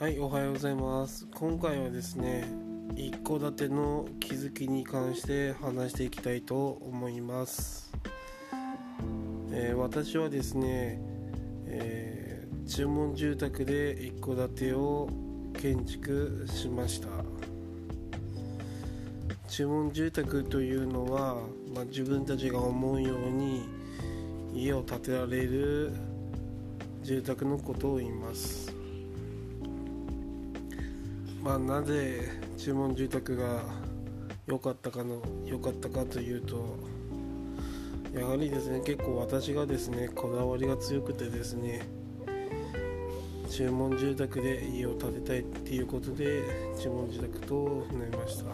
はいおはようございます。今回はですね一戸建ての気づきに関して話していきたいと思います、えー、私はですね、えー、注文住宅で一戸建てを建築しました。注文住宅というのは、まあ、自分たちが思うように家を建てられる住宅のことを言います。まあなぜ注文住宅が良かったかの良かったかというとやはりですね結構私がですねこだわりが強くてですね注文住宅で家を建てたいっていうことで注文住宅となりました。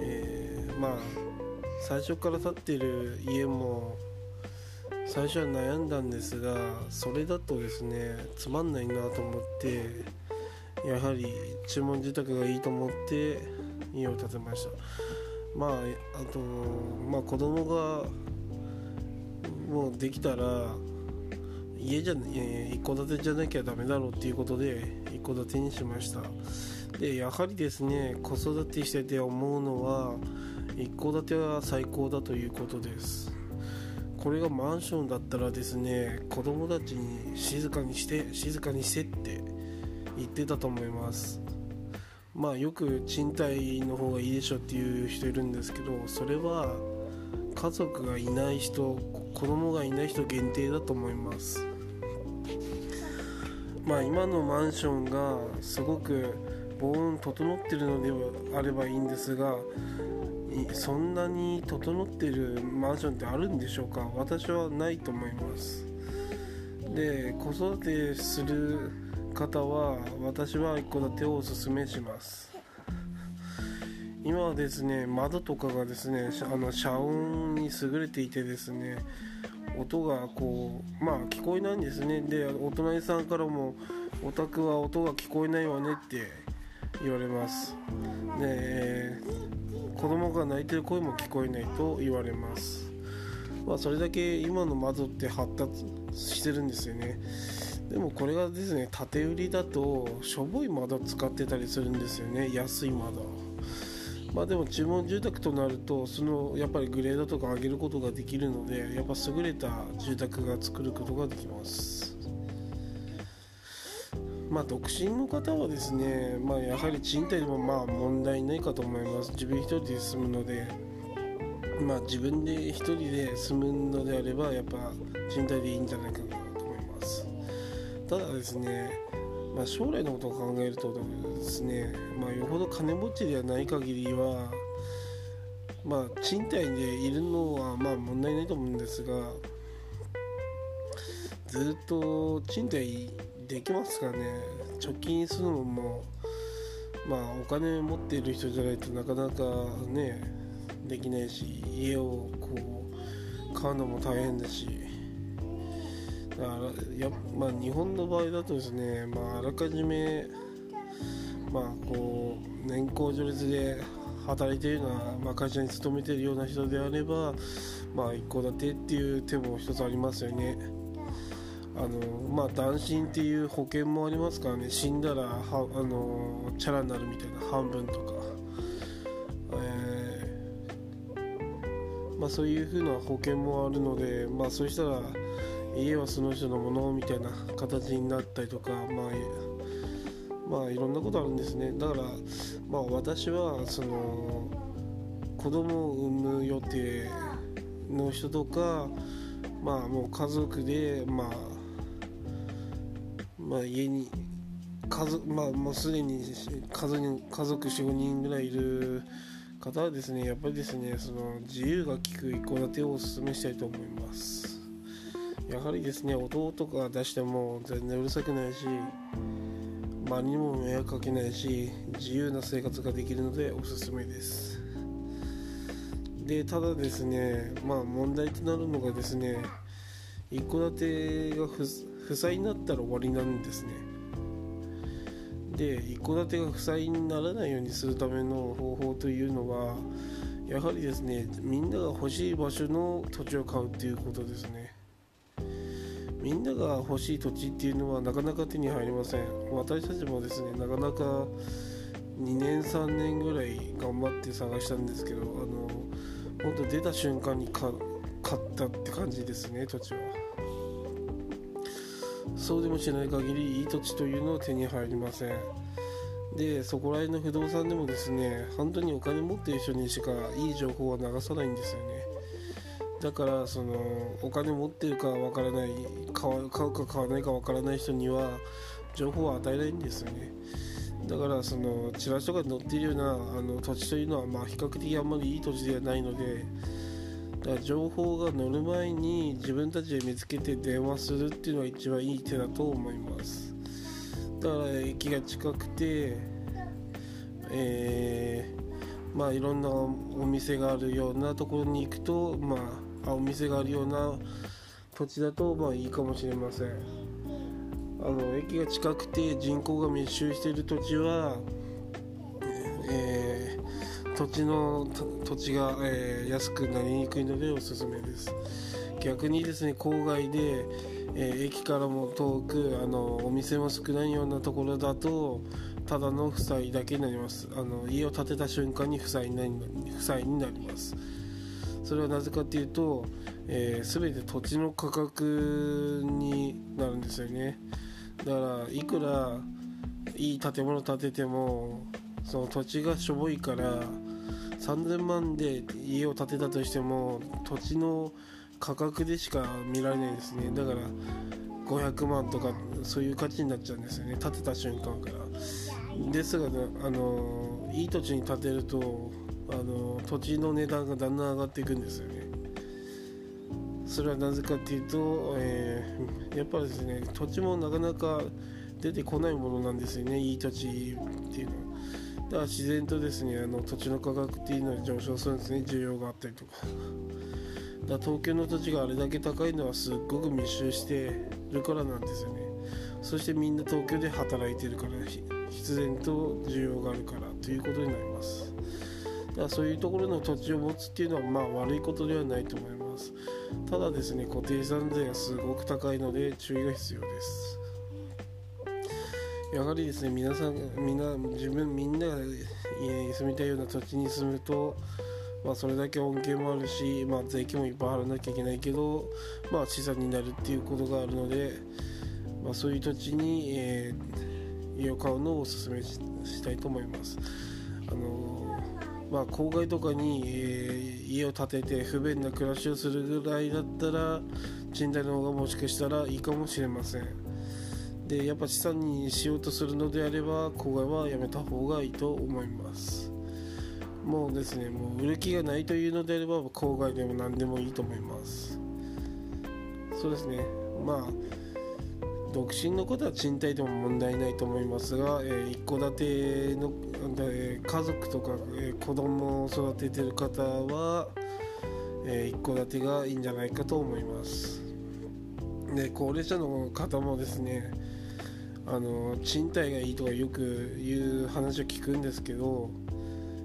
えー、まあ最初から建っている家も最初は悩んだんですがそれだとですねつまんないなと思ってやはり注文住宅がいいと思って家を建てました。まああとまあ子供がもうできたら家じゃ一戸建てじゃなきゃダメだろうっていうことで一戸建てにしました。でやはりですね子育てしてて思うのは一戸建ては最高だということです。これがマンションだったらですね子供たちに静かにして静かにしてって言ってたと思います。まあよく賃貸の方がいいでしょっていう人いるんですけどそれは家族がいない人子供がいない人限定だと思います。まあ今のマンションがすごく防音整ってるのではあればいいんですがそんなに整ってるマンションってあるんでしょうか？私はないと思います。で子育てする方は私は一戸建てをおすすめします。今はですね窓とかがですねあの遮音に優れていてですね音がこうまあ聞こえないんですね。でお隣さんからもお宅は音が聞こえないわねって言われます。で子供が泣いてる声も聞こえないと言われます、まあ、それだけ今の窓って発達してるんですよね。でもこれがですね縦売りだとしょぼい窓使ってたりするんですよね。安い窓。まあでも注文住宅となるとそのやっぱりグレードとか上げることができるのでやっぱ優れた住宅が作ることができます。まあ、独身の方はですね、まあ、やはり賃貸でもまあ問題ないかと思います。自分一人で住むので、まあ、自分で一人で住むのであればやっぱ賃貸でいいんじゃないかなと思います。ただですね、まあ、将来のことを考えるとですね、まあ、よほど金持ちではない限りはまあ、賃貸でいるのはまあ問題ないと思うんですがずっと賃貸できますかね貯金するのもまあお金持っている人じゃないとなかなかねできないし家をこう買うのも大変だしだからや、まあ、日本の場合だとですね、まあ、あらかじめまあこう年功序列で働いているような、まあ、会社に勤めているような人であればまあ一戸建てっていう手も一つありますよね。あのまあ断診っていう保険もありますからね。死んだらはあのチャラになるみたいな半分とか、えー、まあ、そういう風な保険もあるのでまあそうしたら家はその人のものみたいな形になったりとかまあまあいろんなことあるんですね。だからまあ私はその子供を産む予定の人とかまあもう家族でまあまあ、家に家族、まあ、もうすでに家族家族45人ぐらいいる方はですね。やっぱりですねその自由が利く一戸建てをお勧めしたいと思いますやはりですね音とか出しても全然うるさくないし周りにも迷惑かけないし自由な生活ができるのでおすすめです。でただですねまあ問題となるのがですね一戸建てが負債になったら終わりなんですね。で一戸建てが負債にならないようにするための方法というのはやはりですねみんなが欲しい場所の土地を買うっていうことですね。みんなが欲しい土地っていうのはなかなか手に入りません。私たちもですねなかなか2年3年ぐらい頑張って探したんですけどあの本当出た瞬間に買ったって感じですね土地は。そうでもしない限りいい土地というのは手に入りません。でそこら辺の不動産でもですね本当にお金持ってる人にしかいい情報は流さないんですよね。だからそのお金持ってるかわからない買うか買わないかわからない人には情報は与えないんですよね。だからそのチラシとかに載っているようなあの土地というのはまあ比較的あんまりいい土地ではないのでだから情報が載る前に自分たちで見つけて電話するっていうのが一番いい手だと思います。だから駅が近くてえー、まあいろんなお店があるようなところに行くとまあお店があるような土地だとまあいいかもしれません。あの駅が近くて人口が密集している土地は、えー、土地の土地が、えー、安くなりにくいのでおすすめです。逆にですね郊外で、えー、駅からも遠くあのお店も少ないようなところだとただの負債だけになります。あの家を建てた瞬間に負債になり負債になります。それはなぜかっていうと、えー、全て土地の価格になるんですよね。だからいくらいい建物建ててもその土地がしょぼいから3000万で家を建てたとしても土地の価格でしか見られないですね。だから500万とかそういう価値になっちゃうんですよね。建てた瞬間から。ですが、ね、あのいい土地に建てるとあの土地の値段がだんだん上がっていくんですよね。それはなぜかっていうと、えー、やっぱりですね土地もなかなか出てこないものなんですよね。いい土地っていうのは。だから自然とですねあの土地の価格っていうのは上昇するんですね。需要があったりとか。だ東京の土地があれだけ高いのはすっごく密集してるからなんですよね。そしてみんな東京で働いてるから必然と需要があるからということになります。だからそういうところの土地を持つっていうのはまあ悪いことではないと思います。ただですね固定資産税がすごく高いので注意が必要です。やはりですね皆さんみんな自分みんなが住みたいような土地に住むとまあ、それだけ恩恵もあるし、まあ、税金もいっぱい払わなきゃいけないけど、まあ、資産になるっていうことがあるので、まあ、そういう土地に、えー、家を買うのをお勧めしたいと思います。あのまあ、郊外とかに、えー、家を建てて不便な暮らしをするぐらいだったら賃貸の方がもしかしたらいいかもしれませんでやっぱ資産にしようとするのであれば郊外はやめた方がいいと思います。もうですねもう売る気がないというのであれば郊外でも何でもいいと思います。そうですね。まあ独身のことは賃貸でも問題ないと思いますが、えー、一戸建ての、えー、家族とか、えー、子供を育ててる方は、えー、一戸建てがいいんじゃないかと思います。で高齢者の方もですねあの賃貸がいいとかよく言う話を聞くんですけど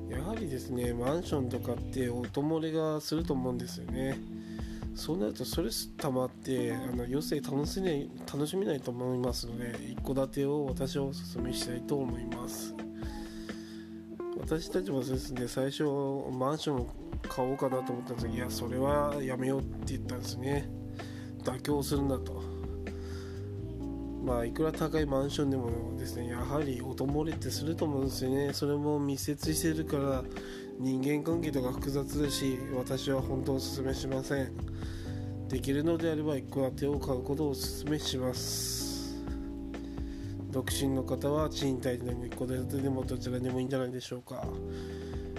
やはりですねマンションとかって音漏れがすると思うんですよね。そうなるとストレス溜まってあの余生楽しめ楽しめないと思いますので一戸建てを私はお勧めしたいと思います。私たちもですね最初マンションを買おうかなと思ったんですけどいやそれはやめようって言ったんですね。妥協するんだと。まあいくら高いマンションでもですねやはり音漏れってすると思うんですよね。それも密接してるから人間関係とか複雑だし私は本当お勧めしません。できるのであれば一戸建てを買うことをお勧めします。独身の方は賃貸でも一戸建てでもどちらでもいいんじゃないでしょうか、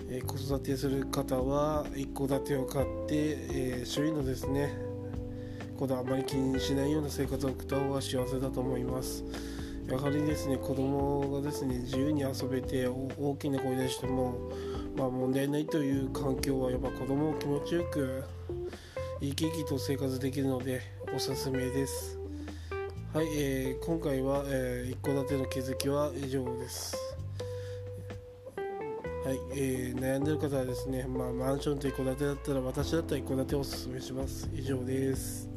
え、子育てする方は一戸建てを買って、えー、周囲のですねことあまり気にしないような生活を送った方が幸せだと思います。やはりですね子供がですね自由に遊べて大きな声出してもまあ問題ないという環境はやっぱ子供を気持ちよく生き生きと生活できるのでおすすめです。はい、えー、今回は、えー、一戸建ての気づきは以上です。はい、えー、悩んでる方はですね、まあ、マンションと一戸建てだったら私だったら一戸建てをおすすめします。以上です。